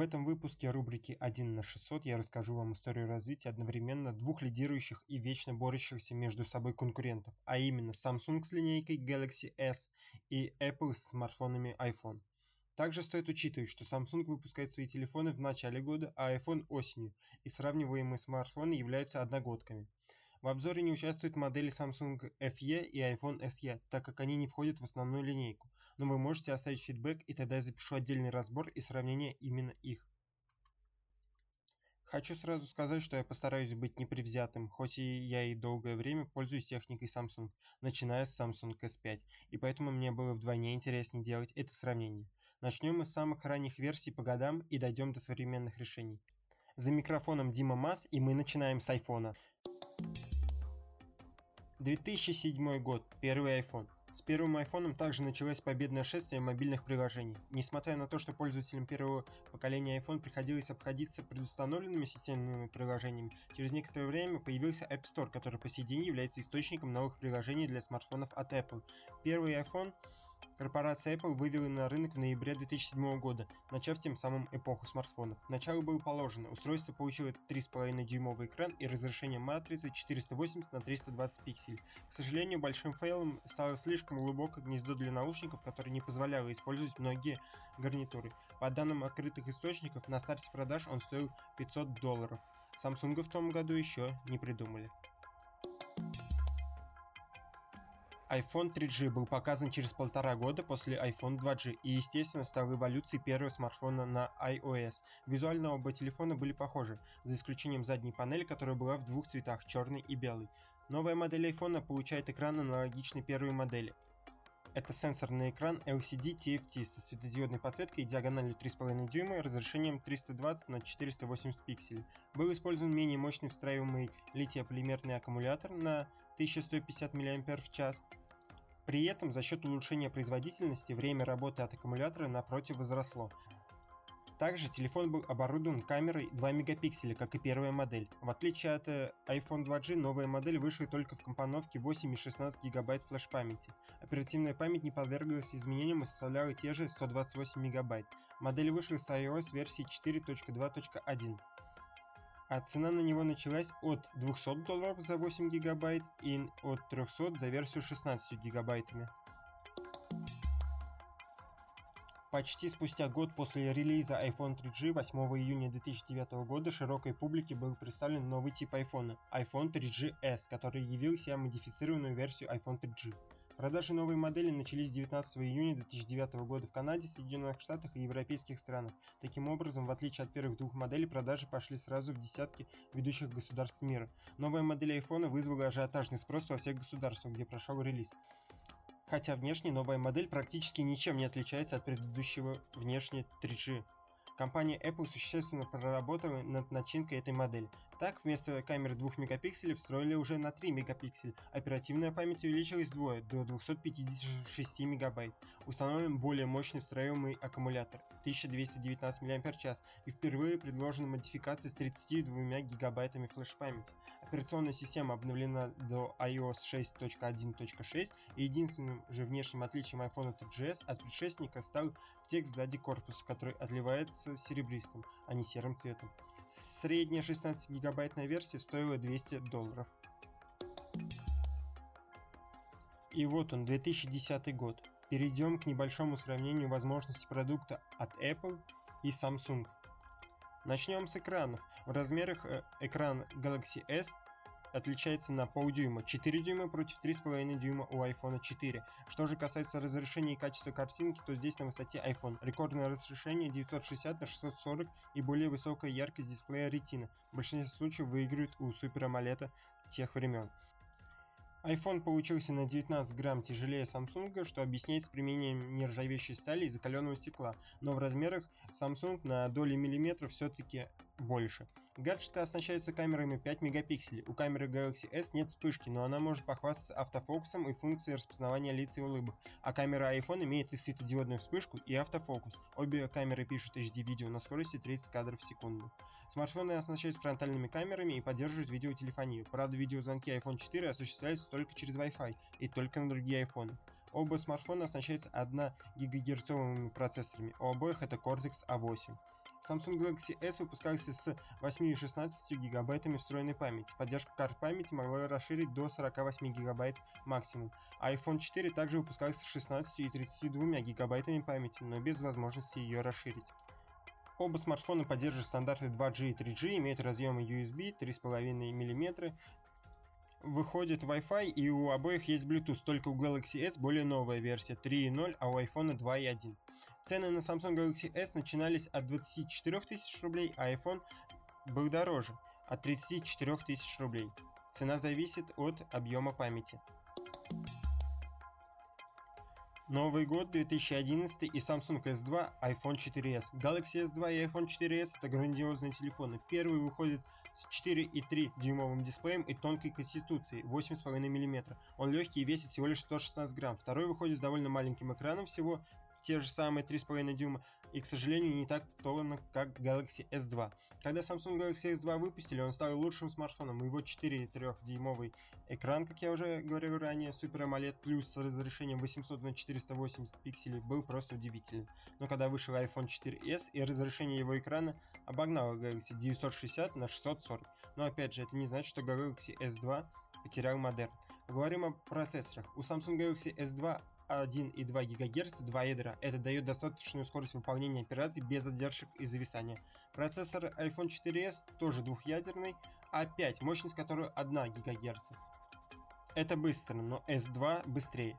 В этом выпуске рубрики 1 на 600 я расскажу вам историю развития одновременно двух лидирующих и вечно борющихся между собой конкурентов, а именно Samsung с линейкой Galaxy S и Apple с смартфонами iPhone. Также стоит учитывать, что Samsung выпускает свои телефоны в начале года, а iPhone осенью, и сравниваемые смартфоны являются одногодками. В обзоре не участвуют модели Samsung FE и iPhone SE, так как они не входят в основную линейку, но вы можете оставить фидбэк и тогда я запишу отдельный разбор и сравнение именно их. Хочу сразу сказать, что я постараюсь быть непревзятым, хоть и я и долгое время пользуюсь техникой Samsung, начиная с Samsung S5, и поэтому мне было вдвойне интереснее делать это сравнение. Начнем мы с самых ранних версий по годам и дойдем до современных решений. За микрофоном Дима Мас и мы начинаем с iPhone. 2007 год. Первый iPhone. С первым iPhone также началось победное шествие мобильных приложений. Несмотря на то, что пользователям первого поколения iPhone приходилось обходиться предустановленными системными приложениями, через некоторое время появился App Store, который по сей день является источником новых приложений для смартфонов от Apple. Первый iPhone Корпорация Apple вывела на рынок в ноябре 2007 года, начав тем самым эпоху смартфонов. Начало было положено, устройство получило 3,5 дюймовый экран и разрешение матрицы 480 на 320 пикселей. К сожалению, большим фейлом стало слишком глубокое гнездо для наушников, которое не позволяло использовать многие гарнитуры. По данным открытых источников, на старте продаж он стоил 500 долларов. Samsung в том году еще не придумали. iPhone 3G был показан через полтора года после iPhone 2G и, естественно, стал эволюцией первого смартфона на iOS. Визуально оба телефона были похожи, за исключением задней панели, которая была в двух цветах, черный и белый. Новая модель iPhone получает экран аналогичный первой модели. Это сенсорный экран LCD TFT со светодиодной подсветкой и диагональю 3,5 дюйма и разрешением 320 на 480 пикселей. Был использован менее мощный встраиваемый литий-полимерный аккумулятор на 1150 мАч, при этом за счет улучшения производительности время работы от аккумулятора напротив возросло. Также телефон был оборудован камерой 2 мегапикселя, как и первая модель. В отличие от э, iPhone 2G, новая модель вышла только в компоновке 8 и 16 гигабайт флеш-памяти. Оперативная память не подверглась изменениям и составляла те же 128 мегабайт. Модель вышла с iOS версии 4.2.1 а цена на него началась от 200 долларов за 8 гигабайт и от 300 за версию 16 гигабайтами. Почти спустя год после релиза iPhone 3G 8 июня 2009 года широкой публике был представлен новый тип iPhone – iPhone 3GS, который явил себя модифицированную версию iPhone 3G. Продажи новой модели начались 19 июня 2009 года в Канаде, Соединенных Штатах и европейских странах. Таким образом, в отличие от первых двух моделей, продажи пошли сразу в десятки ведущих государств мира. Новая модель iPhone вызвала ажиотажный спрос во всех государствах, где прошел релиз. Хотя внешне новая модель практически ничем не отличается от предыдущего внешне 3G. Компания Apple существенно проработала над начинкой этой модели. Так, вместо камеры 2 мегапикселей встроили уже на 3 мегапикселя. Оперативная память увеличилась вдвое, до 256 мегабайт. Установлен более мощный встраиваемый аккумулятор 1219 мАч и впервые предложена модификация с 32 гигабайтами флеш-памяти. Операционная система обновлена до iOS 6.1.6 и единственным же внешним отличием iPhone 3GS от предшественника стал текст сзади корпуса, который отливается серебристым, а не серым цветом. Средняя 16 гигабайтная версия стоила 200 долларов. И вот он, 2010 год. Перейдем к небольшому сравнению возможностей продукта от Apple и Samsung. Начнем с экранов. В размерах э, экран Galaxy S отличается на полдюйма, 4 дюйма против 3,5 дюйма у iPhone 4. Что же касается разрешения и качества картинки, то здесь на высоте iPhone. Рекордное разрешение 960 на 640 и более высокая яркость дисплея Retina. В большинстве случаев выигрывает у Super AMOLED тех времен iPhone получился на 19 грамм тяжелее Samsung, что объясняется применением нержавеющей стали и закаленного стекла, но в размерах Samsung на доли миллиметров все-таки больше. Гаджеты оснащаются камерами 5 мегапикселей. У камеры Galaxy S нет вспышки, но она может похвастаться автофокусом и функцией распознавания лиц и улыбок. А камера iPhone имеет и светодиодную вспышку, и автофокус. Обе камеры пишут HD-видео на скорости 30 кадров в секунду. Смартфоны оснащаются фронтальными камерами и поддерживают видеотелефонию. Правда, видеозвонки iPhone 4 осуществляются только через Wi-Fi и только на другие iPhone. Оба смартфона оснащаются 1 ГГц процессорами, у обоих это Cortex A8. Samsung Galaxy S выпускался с 8 и 16 гигабайтами встроенной памяти. Поддержка карт памяти могла расширить до 48 гигабайт максимум. IPhone 4 также выпускался с 16 и 32 гигабайтами памяти, но без возможности ее расширить. Оба смартфона поддерживают стандарты 2G и 3G, имеют разъемы USB 3,5 мм, выходит Wi-Fi и у обоих есть Bluetooth, только у Galaxy S более новая версия 3.0, а у iPhone 2.1. Цены на Samsung Galaxy S начинались от 24 тысяч рублей, а iPhone был дороже, от 34 тысяч рублей. Цена зависит от объема памяти. Новый год 2011 и Samsung S2, iPhone 4s. Galaxy S2 и iPhone 4s это грандиозные телефоны. Первый выходит с 4,3 дюймовым дисплеем и тонкой конституцией 8,5 мм. Он легкий и весит всего лишь 116 грамм. Второй выходит с довольно маленьким экраном, всего те же самые 3,5 дюйма и, к сожалению, не так тонко, как Galaxy S2. Когда Samsung Galaxy S2 выпустили, он стал лучшим смартфоном. Его 4,3-дюймовый экран, как я уже говорил ранее, Super AMOLED Plus с разрешением 800 на 480 пикселей был просто удивительным. Но когда вышел iPhone 4s и разрешение его экрана обогнало Galaxy 960 на 640. Но опять же, это не значит, что Galaxy S2 потерял модерн. Поговорим о процессорах. У Samsung Galaxy S2 1,2 ГГц, два ядра. Это дает достаточную скорость выполнения операций без задержек и зависания. Процессор iPhone 4s тоже двухъядерный, А5, мощность которой 1 ГГц. Это быстро, но S2 быстрее.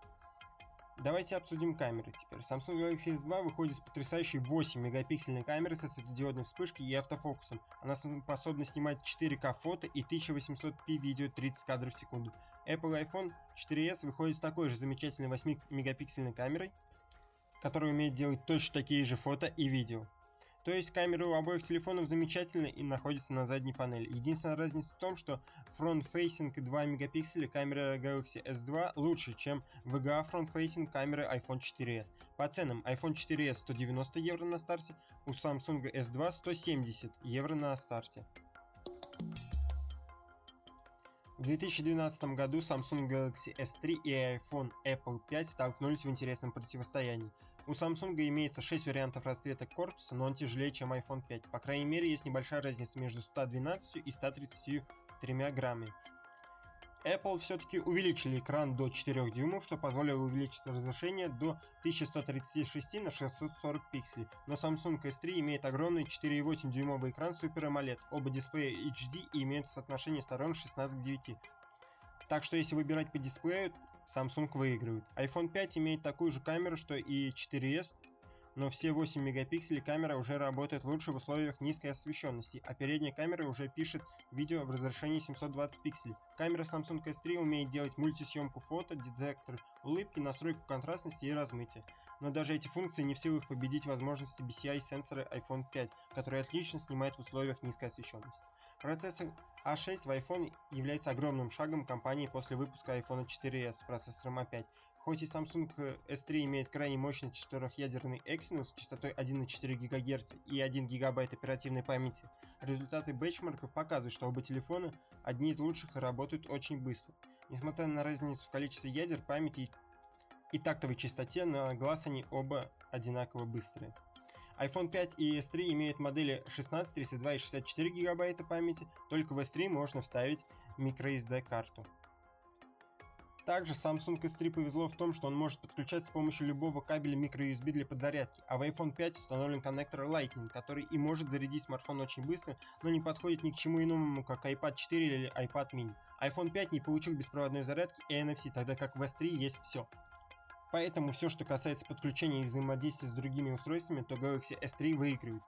Давайте обсудим камеры теперь. Samsung Galaxy S2 выходит с потрясающей 8 мегапиксельной камерой со светодиодной вспышкой и автофокусом. Она способна снимать 4К фото и 1800p видео 30 кадров в секунду. Apple iPhone 4s выходит с такой же замечательной 8 мегапиксельной камерой, которая умеет делать точно такие же фото и видео. То есть камеры у обоих телефонов замечательные и находятся на задней панели. Единственная разница в том, что Front-Facing 2 мегапикселя камера Galaxy S2 лучше, чем VGA Front-Facing камеры iPhone 4s. По ценам iPhone 4s 190 евро на старте, у Samsung S2 170 евро на старте. В 2012 году Samsung Galaxy S3 и iPhone Apple 5 столкнулись в интересном противостоянии. У Samsung имеется 6 вариантов расцветок корпуса, но он тяжелее, чем iPhone 5. По крайней мере, есть небольшая разница между 112 и 133 граммами. Apple все-таки увеличили экран до 4 дюймов, что позволило увеличить разрешение до 1136 на 640 пикселей. Но Samsung S3 имеет огромный 4,8 дюймовый экран Super AMOLED. Оба дисплея HD и имеют соотношение сторон 16 к 9. Так что если выбирать по дисплею, Samsung выигрывает. iPhone 5 имеет такую же камеру, что и 4s, но все 8 мегапикселей камера уже работает лучше в условиях низкой освещенности, а передняя камера уже пишет видео в разрешении 720 пикселей. Камера Samsung S3 умеет делать мультисъемку фото, детектор улыбки, настройку контрастности и размытия. Но даже эти функции не в силах победить возможности BCI сенсора iPhone 5, который отлично снимает в условиях низкой освещенности. Процессор A6 в iPhone является огромным шагом компании после выпуска iPhone 4s с процессором A5. Хоть и Samsung S3 имеет крайне мощный четырехъядерный Exynos с частотой 1,4 ГГц и 1 ГБ оперативной памяти, результаты бенчмарков показывают, что оба телефона одни из лучших и работают очень быстро. Несмотря на разницу в количестве ядер, памяти и тактовой частоте, на глаз они оба одинаково быстрые iPhone 5 и S3 имеют модели 16, 32 и 64 гигабайта памяти, только в S3 можно вставить microSD карту. Также Samsung S3 повезло в том, что он может подключать с помощью любого кабеля microUSB для подзарядки, а в iPhone 5 установлен коннектор Lightning, который и может зарядить смартфон очень быстро, но не подходит ни к чему иному, как iPad 4 или iPad mini. iPhone 5 не получил беспроводной зарядки и NFC, тогда как в S3 есть все. Поэтому все, что касается подключения и взаимодействия с другими устройствами, то Galaxy S3 выигрывает.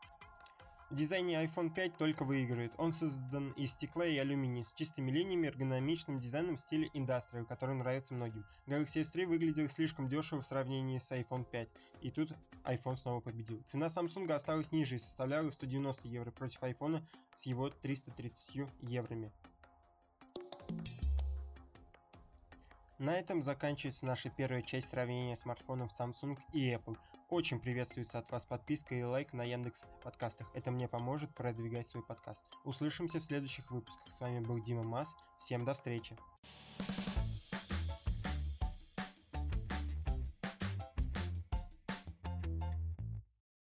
В дизайне iPhone 5 только выигрывает. Он создан из стекла и алюминия с чистыми линиями, эргономичным дизайном в стиле Industrial, который нравится многим. Galaxy S3 выглядел слишком дешево в сравнении с iPhone 5, и тут iPhone снова победил. Цена Samsung осталась ниже и составляла 190 евро против iPhone с его 330 еврами. На этом заканчивается наша первая часть сравнения смартфонов Samsung и Apple. Очень приветствуется от вас подписка и лайк на Яндекс подкастах. Это мне поможет продвигать свой подкаст. Услышимся в следующих выпусках. С вами был Дима Мас. Всем до встречи.